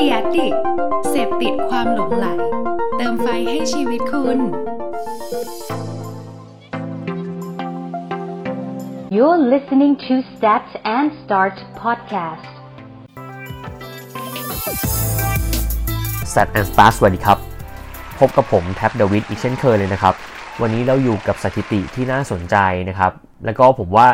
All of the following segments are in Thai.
ดียดิเสพติดความหลงไหล เติมไฟให้ชีวิตคุณ You're listening to Start and Start podcast. Set and Start สวัสดีครับ พบกับผมแท็บเดวิดอีกเช่นเคยเลยนะครับ วันนี้เราอยู่กับสถิติที่น่าสนใจนะครับ แล้วก็ผมว่า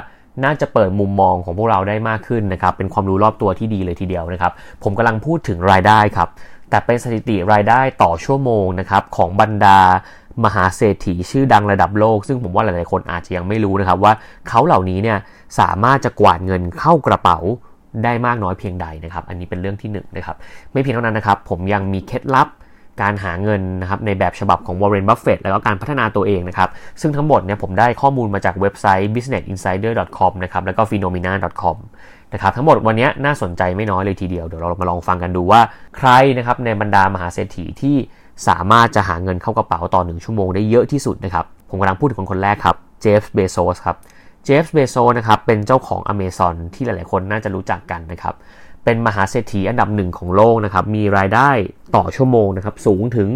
น่าจะเปิดมุมมองของพวกเราได้มากขึ้นนะครับ เป็นความรู้รอบตัวที่ดีเลยทีเดียวนะครับ ผมกำลังพูดถึงรายได้ครับ แต่เป็นสถิติรายได้ต่อชั่วโมงนะครับของบรรดามหาเศรษฐีชื่อดังระดับโลก ซึ่งผมว่าหลายๆคนอาจจะยังไม่รู้นะครับว่าเขาเหล่านี้เนี่ยสามารถจะกวาดเงินเข้ากระเป๋าได้มากน้อยเพียงใดนะครับ อันนี้เป็นเรื่องที่1นนะครับ ไม่เพียงเท่านั้นนะครับ ผมยังมีเคล็ดลับ การหาเงินนะครับในแบบฉบับของ Warren Buffett แล้วก็การพัฒนาตัวเองนะครับ ซึ่งทั้งหมดเนี่ยผมได้ข้อมูลมาจากเว็บไซต์ businessinsider.com นะครับแล้วก็ phenomena.com นะครับทั้งหมดวันนี้น่าสนใจไม่น้อยเลยทีเดียว เดี๋ยวเรามาลองฟังกันดูว่าใครนะครับในบรรดามหาเศรษฐีที่สามารถจะหาเงินเข้ากระเป๋าต่อ 1 ชั่วโมงได้เยอะที่สุดนะครับ ผมกำลังพูดถึงคนคนแรกครับเจฟส์เบโซสครับเจฟส์เบโซนะครับเป็นเจ้าของ Amazon ที่หลาย ๆ คนน่าจะรู้จักกันนะครับ เป็นมหาเศรษฐีอันดับหนึ่งของโลกนะครับ มีรายได้ต่อชั่วโมงนะครับ สูงถึง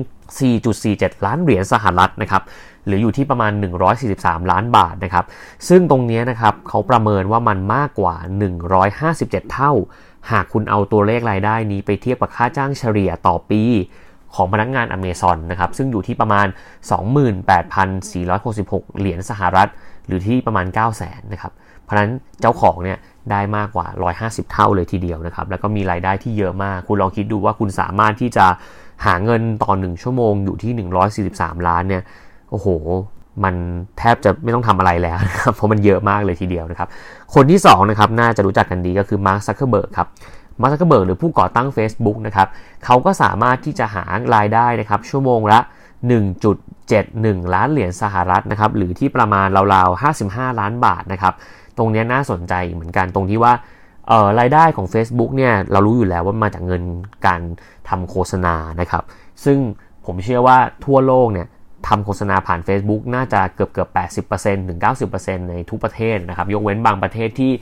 4.47 ล้านเหรียญสหรัฐนะครับ หรืออยู่ที่ประมาณ 143 ล้านบาทนะครับ ซึ่งตรงนี้นะครับเขาประเมินว่ามันมากกว่า 157 เท่า หากคุณเอาตัวเลขรายได้นี้ไปเทียบกับค่าจ้างเฉลี่ยต่อปีของพนักงานอเมซอนนะครับ ซึ่งอยู่ที่ประมาณ 28,466 เหรียญสหรัฐ หรือที่ประมาณ 9 0 0 0 0 0นะครับ เพราะนั้นเจ้าของเนี่ย ได้มากกว่า 150 เท่าเลยทีเดียวนะครับ แล้วก็มีรายได้ที่เยอะมาก คุณลองคิดดูว่าคุณสามารถที่จะหาเงินต่อ 1 ชั่วโมงอยู่ที่ 143 ล้านเนี่ย โอ้โห มันแทบจะไม่ต้องทำอะไรแล้วนะครับ เพราะมันเยอะมากเลยทีเดียวนะครับ คนที่2นะครับ น่าจะรู้จักกันดีก็คือมาร์คซักเคอร์เบิร์กครับ มาร์คซักเคอร์เบิร์กหรือผู้ก่อตั้ง Facebook นะครับ เขาก็สามารถที่จะหารายได้นะครับ ชั่วโมงละ 1.71 ล้านเหรียญสหรัฐนะครับ หรือที่ประมาณราวๆ 55 ล้านบาทนะครับ ตรงนี้น่าสนใจเหมือนกันตรงที่ว่าเอ่อรายได้ของ Facebook เนี่ยเรารู้อยู่แล้วว่ามาจากเงินการทำโฆษณานะครับ ซึ่งผมเชื่อว่าทั่วโลกเนี่ยทำโฆษณาผ่าน Facebook น่าจะเกือบเกือบ80%ถึง 90%ในทุกประเทศนะครับ ยกเว้นบางประเทศที่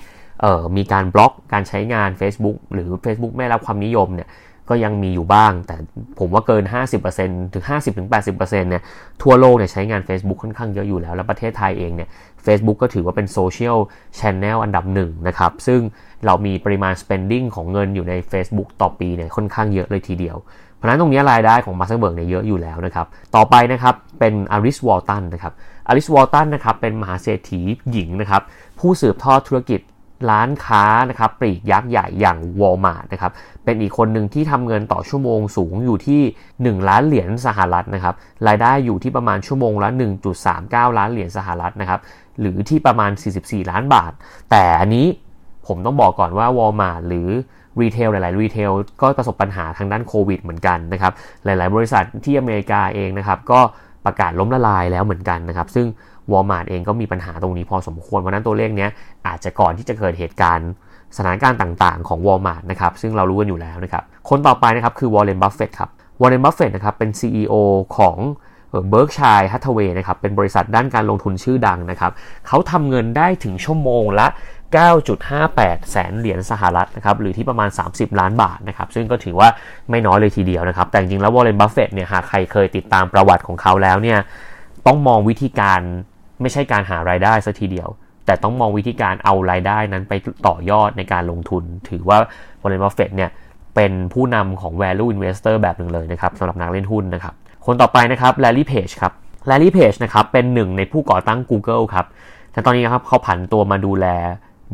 เออมีการบล็อกการใช้งาน Facebook หรือ Facebook ไม่รับความนิยมเนี่ยก็ยังมีอยู่บ้าง แต่ผมว่าเกิน 50%ถึง 50-80%เนี่ยทั่วโลกเนี่ยใช้งาน Facebook ค่อนข้างเยอะอยู่แล้ว แล้วประเทศไทยเองเนี่ย Facebook ก็ถือว่าเป็น social channel อันดับหนึ่งนะครับ ซึ่งเรามีปริมาณ spending ของเงินอยู่ใน Facebook ต่อปีเนี่ยค่อนข้างเยอะเลยทีเดียว เพราะนั้นตรงนี้รายได้ของมาร์คเบิร์กเนี่ยเยอะอยู่แล้วนะครับ ต่อไปนะครับเป็นอาริสวอลตันนะครับอาริสวอลตันนะครับเป็นมหาเศรษฐีหญิงนะครับผู้สืบทอดธุรกิจ ร้านค้านะครับปลีกยักษ์ใหญ่อย่างวอลมาร์ทนะครับเป็นอีกคนหนึ่งที่ทำเงินต่อชั่วโมงสูงอยู่ที่ 1 ล้านเหรียญสหรัฐนะครับรายได้อยู่ที่ประมาณชั่วโมงละ 1.39 ล้านเหรียญสหรัฐนะครับหรือที่ประมาณ 44 ล้านบาท แต่อันนี้ผมต้องบอกก่อนว่าวอลมาร์ทหรือ retail หลาย ๆ retail ก็ประสบปัญหาทางด้านโควิดเหมือนกันนะครับหลาย ๆ บริษัทที่อเมริกาเองนะครับก็ประกาศล้มละลายแล้วเหมือนกันนะครับซึ่ง วอลมาร์ทเองก็มีปัญหาตรงนี้พอสมควรเพราะนั้นตัวเลขเนี้ยอาจจะก่อนที่จะเกิดเหตุการณ์สถานการณ์ต่างๆ ของวอลมาร์ทนะครับซึ่งเรารู้กันอยู่แล้วนะครับคนต่อไปนะครับคือวอร์เรนบัฟเฟตครับวอร์เรนบัฟเฟตนะครับเป็น CEO ของเบิร์กเชียร์ฮาธาเวย์นะครับเป็นบริษัทด้านการลงทุนชื่อดังนะครับเขาทำเงินได้ถึงชั่วโมงละ 9.58 แสนเหรียญสหรัฐนะครับหรือที่ประมาณ 30 ล้านบาทนะครับซึ่งก็ถือว่าไม่น้อยเลยทีเดียวนะครับ แต่จริงๆแล้ววอร์เรนบัฟเฟตเนี่ยหากใครเคยติดตามประวัติของเขาแล้วเนี่ยต้องมองวิธีการ ไม่ใช่การหารายได้ซะทีเดียว แต่ต้องมองวิธีการเอารายได้นั้นไปต่อยอดในการลงทุน ถือว่าวอร์เรนบัฟเฟตเนี่ยเป็นผู้นำของ value investor แบบหนึ่งเลยนะครับสำหรับนักเล่นหุ้นนะครับ คนต่อไปนะครับ Larry Page ครับ Larry Page นะครับเป็นหนึ่งในผู้ก่อตั้ง Google ครับ แต่ตอนนี้นะครับเขาผันตัวมาดูแล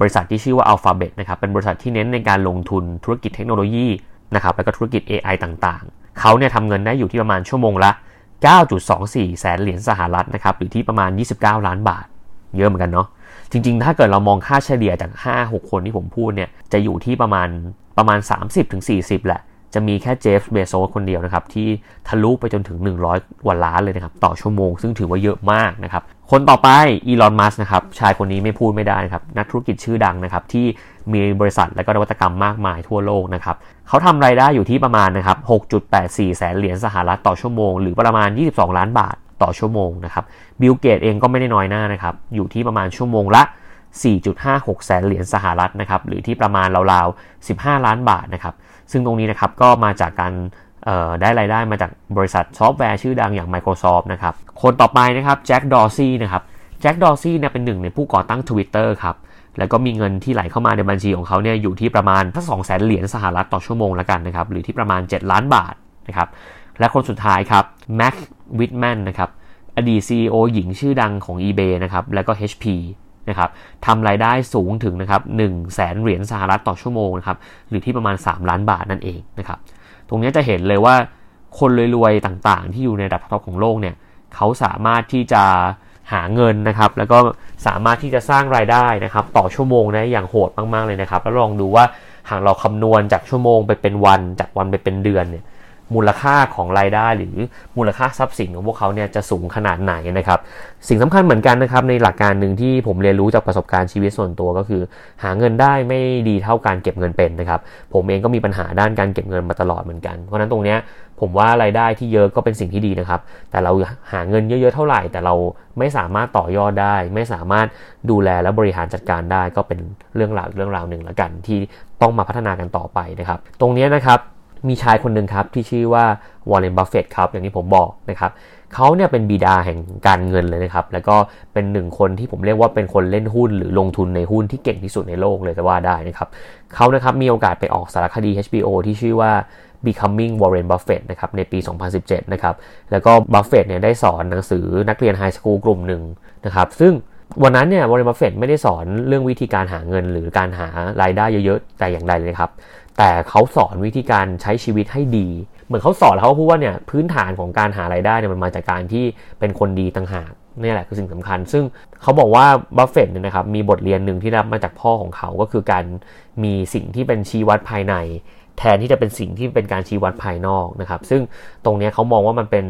บริษัทที่ชื่อว่า Alphabet นะครับ เป็นบริษัทที่เน้นในการลงทุนธุรกิจเทคโนโลยีนะครับ แล้วก็ธุรกิจ AI ต่างๆ เขาเนี่ยทำเงินได้อยู่ที่ประมาณชั่วโมงละ 9.24 แสนเหรียญสหรัฐนะครับหรือที่ประมาณ 29 ล้านบาท เยอะเหมือนกันเนาะจริง ๆ ถ้าเกิดเรามองค่าเฉลี่ยจาก 5-6 คนที่ผมพูดเนี่ยจะอยู่ที่ประมาณประมาณ 30-40 แหละ จะมีแค่เจฟเบโซคนเดียวนะครับ ที่ทะลุไปจนถึง 100กว่าล้านเลยนะครับ ต่อชั่วโมง ซึ่งถือว่าเยอะมากนะครับ คนต่อไปอีลอนมัสนะครับ ชายคนนี้ไม่พูดไม่ได้นะครับ นักธุรกิจชื่อดังนะครับ ที่มีบริษัทและก็นวัตกรรมมากมายทั่วโลกนะครับ เขาทำรายได้อยู่ที่ประมาณนะครับ 6.84 แสนเหรียญสหรัฐต่อชั่วโมง หรือประมาณ 22 ล้านบาทต่อชั่วโมงนะครับบิลเกตส์เองก็ไม่ได้น้อยหน้านะครับ อยู่ที่ประมาณชั่วโมงละ 4.56 แสนเหรียญสหรัฐนะครับ หรือที่ประมาณราวๆ 15 ล้านบาทนะครับ ซึ่งตรงนี้นะครับก็มาจากการได้รายได้มาจากบริษัทซอฟต์แวร์ชื่อดังอย่าง Microsoft นะครับ คนต่อไปนะครับแจ็คดอร์ซี่นะครับ แจ็คดอร์ซี่เนี่ยเป็นหนึ่งในผู้ก่อตั้ง Twitter ครับ แล้วก็มีเงินที่ไหลเข้ามาในบัญชีของเขาเนี่ยอยู่ที่ประมาณถ้า2แสนเหรียญสหรัฐต่อชั่วโมงแล้วกันนะครับ หรือที่ประมาณ 7 ล้านบาทนะครับ และคนสุดท้ายครับแม็กวิดแมนนะครับ อดีต CEO หญิงชื่อดังของ eBay นะครับ แล้วก็ HP นะครับทำรายได้สูงถึงนะครับ1แสนเหรียญสหรัฐต่อชั่วโมงนะครับ หรือที่ประมาณ 3 ล้านบาทนั่นเองนะครับ ตรงนี้จะเห็นเลยว่าคนรวยๆต่างๆ ที่อยู่ในระดับท็อปของโลกเนี่ยเขาสามารถที่จะหาเงินนะครับ แล้วก็สามารถที่จะสร้างรายได้นะครับต่อชั่วโมงได้อย่างโหดมากๆเลยนะครับ แล้วลองดูว่าหากเราคำนวณจากชั่วโมงไปเป็นวัน จากวันไปเป็นเดือนเนี่ย มูลค่าของรายได้หรือมูลค่าทรัพย์สินของพวกเขาเนี่ยจะสูงขนาดไหนนะครับ สิ่งสำคัญเหมือนกันนะครับในหลักการหนึ่งที่ผมเรียนรู้จากประสบการณ์ชีวิตส่วนตัวก็คือ หาเงินได้ไม่ดีเท่าการเก็บเงินเป็นนะครับ ผมเองก็มีปัญหาด้านการเก็บเงินมาตลอดเหมือนกัน เพราะนั้นตรงนี้ผมว่ารายได้ที่เยอะก็เป็นสิ่งที่ดีนะครับ แต่เราหาเงินเยอะๆเท่าไหร่ แต่เราไม่สามารถต่อยอดได้ ไม่สามารถดูแลและบริหารจัดการได้ ก็เป็นเรื่องราวเรื่องราวหนึ่งละกันที่ต้องมาพัฒนากันต่อไปนะครับ ตรงนี้นะครับ มีชายคนหนึ่งครับที่ชื่อว่าวอร์เรนบัฟเฟตครับอย่างที่ผมบอกนะครับเขาเนี่ยเป็นบิดาแห่งการเงินเลยนะครับ แล้วก็เป็นหนึ่งคนที่ผมเรียกว่าเป็นคนเล่นหุ้น หรือลงทุนในหุ้นที่เก่งที่สุดในโลกเลยจะว่าได้นะครับเขานะครับมีโอกาสไปออกสารคดี HBO ที่ชื่อว่า Becoming Warren Buffett นะครับในปี 2017 นะครับ แล้วก็บัฟเฟตเนี่ยได้สอนหนังสือนักเรียน high school กลุ่มหนึ่งนะครับ ซึ่ง วันนั้นเนี่ยวอร์เรนบัฟเฟตไม่ได้สอนเรื่องวิธีการหาเงินหรือการหารายได้เยอะๆแต่อย่างใดเลยครับ แต่เขาสอนวิธีการใช้ชีวิตให้ดี เหมือนเขาสอนแล้วเขาพูดว่าเนี่ยพื้นฐานของการหารายได้เนี่ยมันมาจากการที่เป็นคนดีต่างหากนี่แหละคือสิ่งสำคัญ ซึ่งเขาบอกว่าบัฟเฟตเนี่ยนะครับมีบทเรียนหนึ่งที่รับมาจากพ่อของเขาก็คือการมีสิ่งที่เป็นชี้วัดภายใน แทนที่จะเป็นสิ่งที่เป็นการชี้วัดภายนอกนะครับ ซึ่งตรงนี้เขามองว่ามันเป็น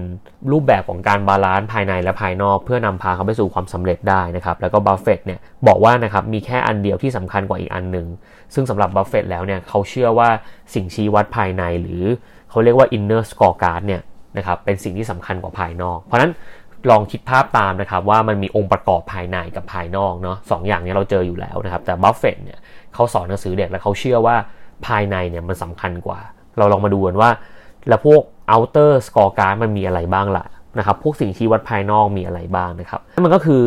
รูปแบบของการ balance ภายในและภายนอก เพื่อนำพาเขาไปสู่ความสำเร็จได้นะครับ แล้วก็บัฟเฟตเนี่ยบอกว่านะครับมีแค่อันเดียวที่สำคัญกว่าอีกอันหนึ่งซึ่งสำหรับบัฟเฟตแล้วเนี่ยเขาเชื่อว่าสิ่งชี้วัดภายในหรือเขาเรียกว่า inner scorecard เนี่ยนะครับเป็นสิ่งที่สำคัญกว่าภายนอก เพราะนั้นลองคิดภาพตามนะครับว่ามันมีองค์ประกอบภายในกับภายนอกเนาะสองอย่างนี้เราเจออยู่แล้วนะครับแต่บัฟเฟตเนี่ยเขาสอนหนังสือเด็กและเขาเชื่อว่า ภายในเนี่ยมันสำคัญกว่า เราลองมาดูกันว่า แล้วพวก outer scorecard มันมีอะไรบ้างล่ะนะครับพวกสิ่งชี้วัดภายนอกมีอะไรบ้างนะครับมันก็คือ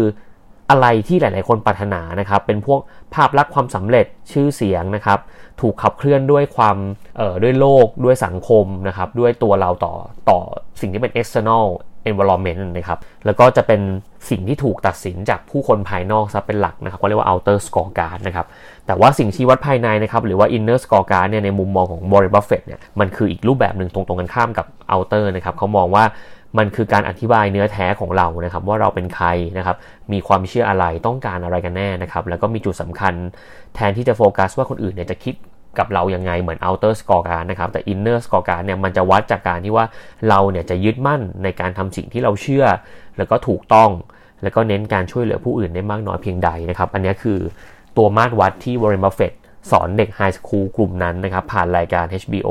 อะไรที่หลาย ๆ คนปรารถนานะครับ เป็นพวกภาพลักษณ์ความสำเร็จชื่อเสียงนะครับ ถูกขับเคลื่อนด้วยความเอ่อด้วยโลกด้วยสังคมนะครับ ด้วยตัวเราต่อต่อสิ่งที่เป็น external environment นะครับ แล้วก็จะเป็นสิ่งที่ถูกตัดสินจากผู้คนภายนอกซะเป็นหลักนะครับก็เรียกว่า outer scorecard นะครับ แต่ว่าสิ่งชี้วัดภายในนะครับ หรือว่า inner scorecard เนี่ยในมุมมองของ Warren Buffett เนี่ยมันคืออีกรูปแบบหนึ่งตรงตรงกันข้ามกับ outer นะครับเขามองว่ามันคือการอธิบายเนื้อแท้ของเรานะครับ ว่าเราเป็นใครนะครับ มีความเชื่ออะไรต้องการอะไรกันแน่นะครับ แล้วก็มีจุดสำคัญ แทนที่จะโฟกัสว่าคนอื่นเนี่ยจะคิด กับเรายังไงเหมือน outer scorecard นะครับแต่ inner scorecard เนี่ยมันจะวัดจากการที่ว่าเราเนี่ยจะยึดมั่นในการทำสิ่งที่เราเชื่อ แล้วก็ถูกต้อง แล้วก็เน้นการช่วยเหลือผู้อื่นได้มากน้อยเพียงใดนะครับอันนี้คือตัวมาตรวัดที่ Warren Buffett สอนเด็ก high school กลุ่มนั้นนะครับผ่านรายการ HBO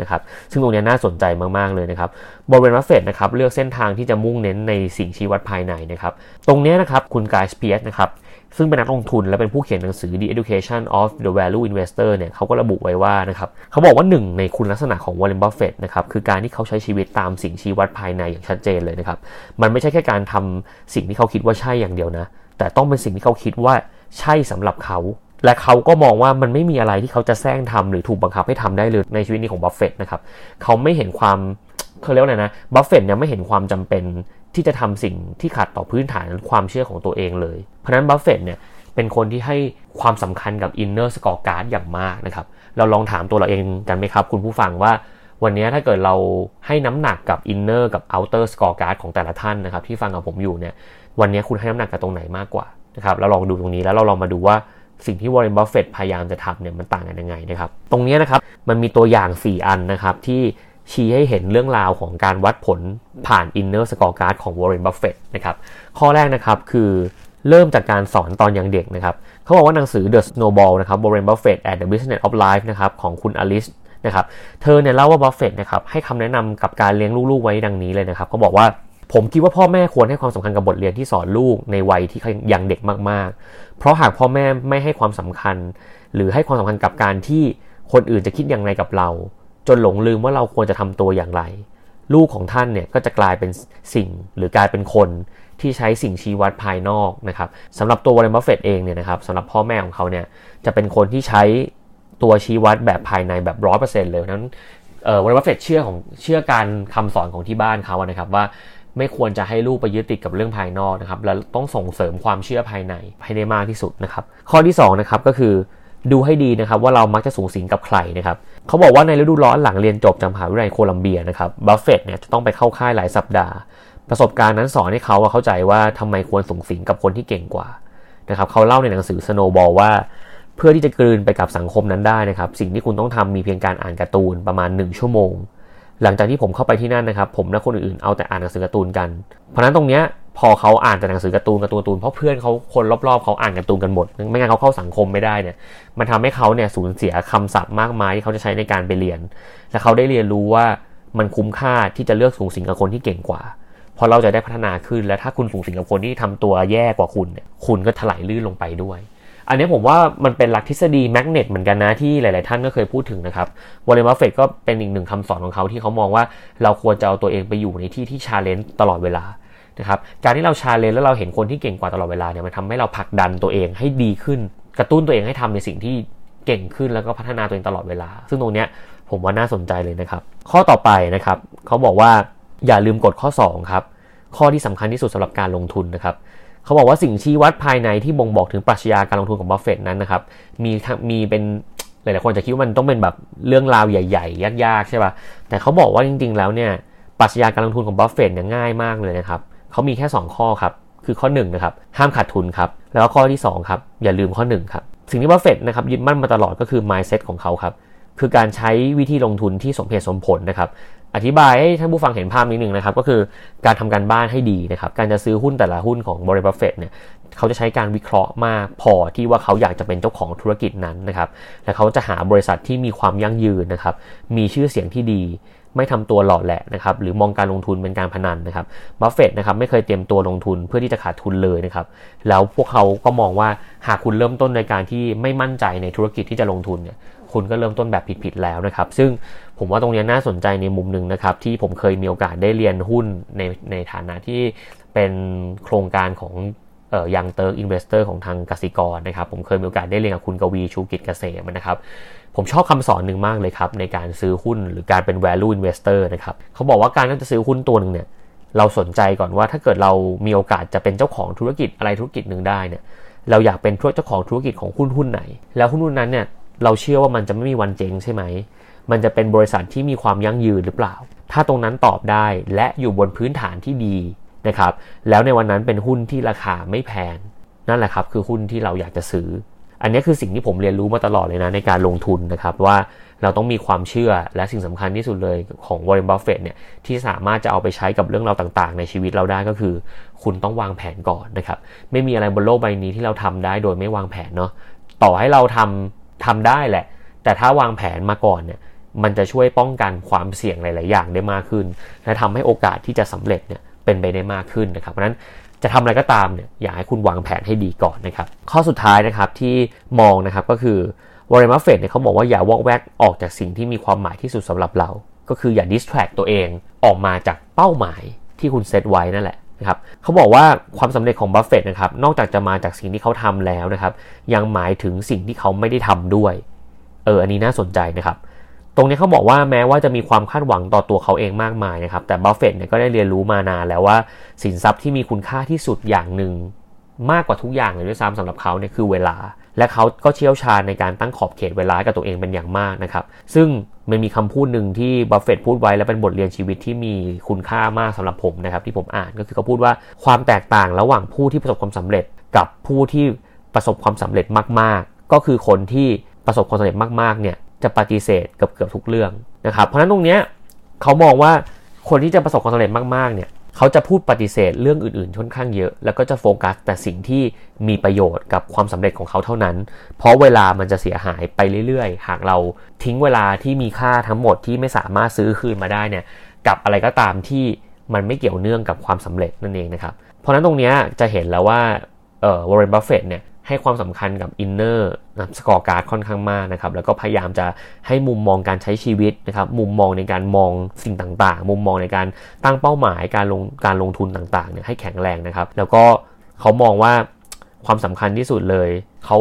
นะครับซึ่งตรงนี้น่าสนใจมาก ๆ เลยนะครับวอร์เรนบัฟเฟตนะครับเลือกเส้นทางที่จะมุ่งเน้นในสิ่งชี้วัดภายในนะครับ ตรงนี้นะครับคุณ Guy Spier นะครับ ซึ่งเป็นนักลงทุนและเป็นผู้เขียนหนังสือ The Education of the Value Investor เนี่ยเขาก็ระบุไว้ว่านะครับเขาบอกว่าหนึ่งในคุณลักษณะของวอร์เรนบัฟเฟตนะครับคือการที่เขาใช้ชีวิตตามสิ่งชี้วัดภายในอย่างชัดเจนเลยนะครับ มันไม่ใช่แค่การทำสิ่งที่เขาคิดว่าใช่อย่างเดียวนะ แต่ต้องเป็นสิ่งที่เขาคิดว่าใช่สำหรับเขา และเขาก็มองว่ามันไม่มีอะไรที่เขาจะแสร้งทำหรือถูกบังคับให้ทำได้เลยในชีวิตนี้ของบัฟเฟตนะครับเขาไม่เห็นความ เขาเรียกว่าไงนะบัฟเฟตเนี่ยไม่เห็นความจำเป็นที่จะทำสิ่งที่ขัดต่อพื้นฐานความเชื่อของตัวเองเลย เพราะนั้นบัฟเฟตเนี่ยเป็นคนที่ให้ความสำคัญกับ inner scorecard อย่างมากนะครับ เราลองถามตัวเราเองกันไหมครับ คุณผู้ฟังว่าวันนี้ถ้าเกิดเราให้น้ำหนักกับ inner กับ outer scorecard ของแต่ละท่านนะครับ ที่ฟังกับผมอยู่เนี่ยวันนี้คุณให้น้ำหนักกับตรงไหนมากกว่านะครับเราลองดูตรงนี้แล้วเราลองมาดูว่าสิ่งที่วอร์เรนบัฟเฟตพยายามจะทำเนี่ยมันต่างกันยังไงนะครับ ตรงนี้นะครับมันมีตัวอย่าง 4 อันนะครับที่ ชี้ให้เห็นเรื่องราวของการวัดผลผ่าน Inner Scorecard ของ Warren Buffett นะครับข้อแรกนะครับคือเริ่มจากการสอนตอนยังเด็กนะครับเขาบอกว่าหนังสือ The Snowball นะครับ Warren Buffett and the Business of Life นะครับของคุณอลิสนะครับเธอเนี่ยเล่าว่าบัฟเฟตนะครับให้คำแนะนำกับการเลี้ยงลูกๆไว้ดังนี้เลยนะครับเขาบอกว่าผมคิดว่าพ่อแม่ควรให้ความสำคัญกับบทเรียนที่สอนลูกในวัยที่ยังเด็กมากๆ เพราะหากพ่อแม่ไม่ให้ความสำคัญ หรือให้ความสำคัญกับการที่คนอื่นจะคิดอย่างไรกับเรา จนหลงลืมว่าเราควรจะทำตัวอย่างไร ลูกของท่านเนี่ยก็จะกลายเป็นสิ่งหรือกลายเป็นคนที่ใช้สิ่งชี้วัดภายนอกนะครับสำหรับตัววอร์เรนบัฟเฟตเองเนี่ยนะครับสำหรับพ่อแม่ของเขาเนี่ยจะเป็นคนที่ใช้ตัวชี้วัดแบบภายในแบบร้อยเปอร์เซ็นต์เลยนั้นเออวอร์เรนบัฟเฟตเชื่อของเชื่อการคำสอนของที่บ้านเขานะครับว่าไม่ควรจะให้ลูกไปยึดติดกับเรื่องภายนอกนะครับ แล้วต้องส่งเสริมความเชื่อภายในให้ได้มากที่สุดนะครับ ข้อที่2นะครับก็คือ ดูให้ดีนะครับว่าเรามักจะสุงสิงกับใครนะครับเขาบอกว่าในฤดูร้อนหลังเรียนจบจากมหาวิทยาลัยโคลัมเบียนะครับบัฟเฟตเนี่ยจะต้องไปเข้าค่ายหลายสัปดาห์ ประสบการณ์นั้นสอนให้เขาเข้าใจว่าทำไมควรสุงสิงกับคนที่เก่งกว่านะครับเขาเล่าในหนังสือ Snowball ว่า เพื่อที่จะกลืนไปกับสังคมนั้นได้นะครับสิ่งที่คุณต้องทำมีเพียงการอ่านการ์ตูนประมาณ 1 ชั่วโมง หลังจากที่ผมเข้าไปที่นั่นนะครับผมและคนอื่นๆเอาแต่อ่านหนังสือการ์ตูนกัน เพราะนั้นตรงเนี้ย พอเขาอ่านแต่หนังสือการ์ตูนการ์ตูนการ์ตูนเพราะเพื่อนเขาคนรอบๆเขาอ่านการ์ตูนกันหมด ไม่งั้นเขาเข้าสังคมไม่ได้เนี่ย มันทำให้เขาเนี่ยสูญเสียคำศัพท์มากมายที่เขาจะใช้ในการไปเรียน และเขาได้เรียนรู้ว่ามันคุ้มค่าที่จะเลือกสูงสิงกับคนที่เก่งกว่าเพราะเราจะได้พัฒนาขึ้นและถ้าคุณสุงสิงกับคนที่ทำตัวแย่กว่าคุณเนี่ยคุณก็ถลายลื่นลงไปด้วย อันนี้ผมว่ามันเป็นหลักทฤษฎี magnet เหมือนกันนะที่หลาย ๆ ท่านก็เคยพูดถึงนะครับวอร์เรนบัฟเฟตก็เป็นอีกหนึ่งคำสอนของเขาที่เขามองว่าเราควรจะเอาตัวเองไปอยู่ในที่ที่ challenge ตลอดเวลา นะครับการที่เรา challenge แล้วเราเห็นคนที่เก่งกว่าตลอดเวลาเนี่ยมันทำให้เราผลักดันตัวเองให้ดีขึ้น กระตุ้นตัวเองให้ทำในสิ่งที่เก่งขึ้นแล้วก็พัฒนาตัวเองตลอดเวลา ซึ่งตรงเนี้ยผมว่าน่าสนใจเลยนะครับ ข้อต่อไปนะครับเขาบอกว่าอย่าลืมกฎข้อ 2 ครับ ข้อที่สำคัญที่สุดสำหรับการลงทุนนะครับเขาบอกว่าสิ่งชี้วัดภายในที่บ่งบอกถึงปรัชญาการลงทุนของบัฟเฟตนั้นนะครับมีมีเป็นหลายๆคนจะคิดว่ามันต้องเป็นแบบเรื่องราวใหญ่ ๆ ยากๆใช่ป่ะแต่เขาบอกว่าจริง ๆ แล้วเนี่ยปรัชญาการลงทุนของบัฟเฟตเนี่ยง่ายมากเลยนะครับ เขามีแค่ 2 ข้อครับ คือข้อ1นะครับห้ามขาดทุนครับ แล้วก็ข้อที่2ครับอย่าลืมข้อ1ครับสิ่งที่บัฟเฟตนะครับยึดมั่นมาตลอดก็คือ mindset ของเขาครับคือการใช้วิธีลงทุนที่สมเหตุสมผลนะครับอธิบายให้ท่านผู้ฟังเห็นภาพนิดนึงนะครับ ก็คือการทำการบ้านให้ดีนะครับ การจะซื้อหุ้นแต่ละหุ้นของบริษัทบัฟเฟตเนี่ยเขาจะใช้การวิเคราะห์มากพอที่ว่าเขาอยากจะเป็นเจ้าของธุรกิจนั้นนะครับ และเขาจะหาบริษัทที่มีความยั่งยืนนะครับ มีชื่อเสียงที่ดี ไม่ทำตัวเหลาะแหละนะครับหรือมองการลงทุนเป็นการพนันนะครับบัฟเฟตนะครับไม่เคยเตรียมตัวลงทุนเพื่อที่จะขาดทุนเลยนะครับแล้วพวกเขาก็มองว่าหากคุณเริ่มต้นในการที่ไม่มั่นใจในธุรกิจที่จะลงทุนเนี่ยคุณก็เริ่มต้นแบบผิดๆแล้วนะครับ ซึ่งผมว่าตรงนี้น่าสนใจในมุมหนึ่งนะครับ ที่ผมเคยมีโอกาสได้เรียนหุ้นในในฐานะที่เป็นโครงการของ Young Turk Investor ของทางกสิกรนะครับ ผมเคยมีโอกาสได้เรียนกับคุณกวีชูกิจเกษมนะครับ ผมชอบคำสอนหนึ่งมากเลยครับ ในการซื้อหุ้นหรือการเป็น value investor นะครับเขาบอกว่าการที่จะซื้อหุ้นตัวหนึ่งเนี่ยเราสนใจก่อนว่าถ้าเกิดเรามีโอกาสจะเป็นเจ้าของธุรกิจอะไรธุรกิจหนึ่งได้เนี่ยเราอยากเป็นเจ้าของธุรกิจของหุ้นหุ้นไหน แล้วหุ้นหุ้นนั้นเนี่ยเราเชื่อว่ามันจะไม่มีวันเจ๊งใช่ไหม มันจะเป็นบริษัทที่มีความยั่งยืนหรือเปล่า ถ้าตรงนั้นตอบได้และอยู่บนพื้นฐานที่ดี นะครับ แล้วในวันนั้นเป็นหุ้นที่ราคาไม่แพง นั่นแหละครับคือหุ้นที่เราอยากจะซื้อ อันนี้คือสิ่งที่ผมเรียนรู้มาตลอดเลยนะในการลงทุนนะครับว่าเราต้องมีความเชื่อและสิ่งสำคัญที่สุดเลยของวอร์เรนบัฟเฟตเนี่ยที่สามารถจะเอาไปใช้กับเรื่องราวต่างๆ ในชีวิตเราได้ก็คือ คุณต้องวางแผนก่อนนะครับ ไม่มีอะไรบนโลกใบนี้ที่เราทำได้โดยไม่วางแผนเนาะต่อให้เราทำทำได้แหละ แต่ถ้าวางแผนมาก่อนเนี่ยมันจะช่วยป้องกันความเสี่ยงหลาย ๆ อย่างได้มากขึ้น และทำให้โอกาสที่จะสำเร็จเนี่ย เป็นไปได้มากขึ้นนะครับ เพราะนั้นจะทำอะไรก็ตามเนี่ยอยากให้คุณวางแผนให้ดีก่อนนะครับ ข้อสุดท้ายนะครับที่มองนะครับก็คือวอร์เรนบัฟเฟตเนี่ยเขาบอกว่าอย่าวอกแวกออกจากสิ่งที่มีความหมายที่สุดสำหรับเรา ก็คืออย่า distract ตัวเองออกมาจากเป้าหมายที่คุณเซตไว้นั่นแหละนะครับเขาบอกว่าความสำเร็จของบัฟเฟตนะครับนอกจากจะมาจากสิ่งที่เขาทำแล้วนะครับ ยังหมายถึงสิ่งที่เขาไม่ได้ทำด้วยเอออันนี้น่าสนใจนะครับ ตรงนี้เขาบอกว่าแม้ว่าจะมีความคาดหวังต่อตัวเขาเองมากมายนะครับ แต่บัฟเฟตเนี่ยก็ได้เรียนรู้มานานแล้วว่าสินทรัพย์ที่มีคุณค่าที่สุดอย่างหนึ่ง มากกว่าทุกอย่างเลยด้วยซ้ำสำหรับเขาเนี่ยคือเวลา และเขาก็เชี่ยวชาญในการตั้งขอบเขตเวลากับตัวเองเป็นอย่างมากนะครับ ซึ่งมันมีคำพูดหนึ่งที่บัฟเฟตพูดไว้และเป็นบทเรียนชีวิตที่มีคุณค่ามากสำหรับผมนะครับ ที่ผมอ่านก็คือเขาพูดว่าความแตกต่างระหว่างผู้ที่ประสบความสำเร็จ กับผู้ที่ประสบความสำเร็จมาก ๆ ก็คือคนที่ประสบความสำเร็จมากๆเนี่ย จะปฏิเสธกับเกือบทุกเรื่องนะครับ เพราะฉะนั้นตรงเนี้ยเขามองว่าคนที่จะประสบความสำเร็จมากๆเนี่ยเขาจะพูดปฏิเสธเรื่องอื่นๆค่อนข้างเยอะ แล้วก็จะโฟกัสแต่สิ่งที่มีประโยชน์กับความสำเร็จของเขาเท่านั้น เพราะเวลามันจะเสียหายไปเรื่อยๆ หากเราทิ้งเวลาที่มีค่าทั้งหมดที่ไม่สามารถซื้อคืนมาได้เนี่ยกับอะไรก็ตามที่มันไม่เกี่ยวเนื่องกับความสำเร็จนั่นเองนะครับ เพราะนั้นตรงนี้จะเห็นแล้วว่าเออวอร์เรนบัฟเฟตเนี่ย ให้ความสำคัญกับ inner scorecard ค่อนข้างมากนะครับ แล้วก็พยายามจะให้มุมมองการใช้ชีวิตนะครับ มุมมองในการมองสิ่งต่างๆ มุมมองในการตั้งเป้าหมายการลงการลงทุนต่างๆเนี่ยให้แข็งแรงนะครับ แล้วก็เขามองว่าความสำคัญที่สุดเลย เขา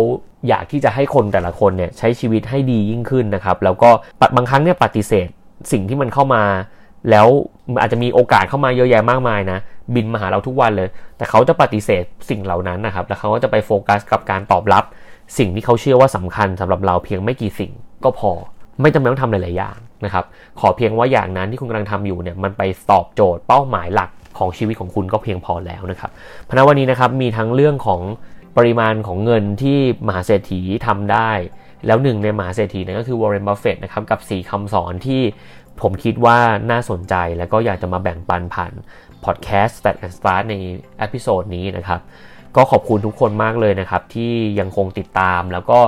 อยากที่จะให้คนแต่ละคนเนี่ยใช้ชีวิตให้ดียิ่งขึ้นนะครับ แล้วก็บางครั้งเนี่ยปฏิเสธสิ่งที่มันเข้ามา แล้วอาจจะมีโอกาสเข้ามาเยอะแยะมากมายนะ บินมาหาเราทุกวันเลย แต่เขาจะปฏิเสธสิ่งเหล่านั้นนะครับ แล้วเขาก็จะไปโฟกัสกับการตอบรับ สิ่งที่เขาเชื่อว่าสำคัญสำหรับเราเพียงไม่กี่สิ่งก็พอ ไม่จำเป็นต้องทำหลายๆอย่างนะครับ ขอเพียงว่าอย่างนั้นที่คุณกำลังทำอยู่เนี่ยมันไปตอบโจทย์เป้าหมายหลักของชีวิตของคุณก็เพียงพอแล้วนะครับเพราะวันนี้นะครับมีทั้งเรื่องของปริมาณของเงินที่มหาเศรษฐีทำได้ แล้วหนึ่งในมหาเศรษฐีนั่นก็คือวอร์เรนบัฟเฟตนะครับกับ 4คำสอนที่ ผมคิดว่าน่าสนใจแล้วก็อยากจะมาแบ่งปันผ่านพอดแคสต์ Stat and Start ใน episode นี้นะครับ ก็ขอบคุณทุกคนมากเลยนะครับ ที่ยังคงติดตามแล้วก็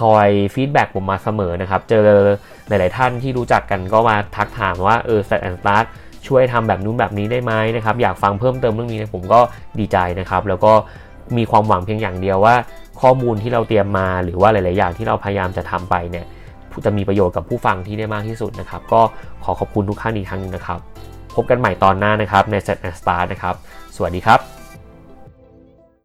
คอยฟีดแบ็กผมมาเสมอนะครับ เจอหลาย ๆ ท่านที่รู้จักกันก็มาทักถามว่าเออ Stat and Start ช่วยทำแบบนู้นแบบนี้ได้ไหมนะครับ อยากฟังเพิ่มเติมเรื่องนี้ผมก็ดีใจนะครับ แล้วก็มีความหวังเพียงอย่างเดียวว่า ข้อมูลที่เราเตรียมมาหรือว่าหลาย ๆ อย่างที่เราพยายามจะทำไปเนี่ย จะมีประโยชน์กับผู้ฟังที่ได้มากที่สุดนะครับ ก็ขอขอบคุณทุกท่านอีกครั้งนึงนะครับ พบกันใหม่ตอนหน้านะครับใน Set and Start นะครับ สวัสดีครับ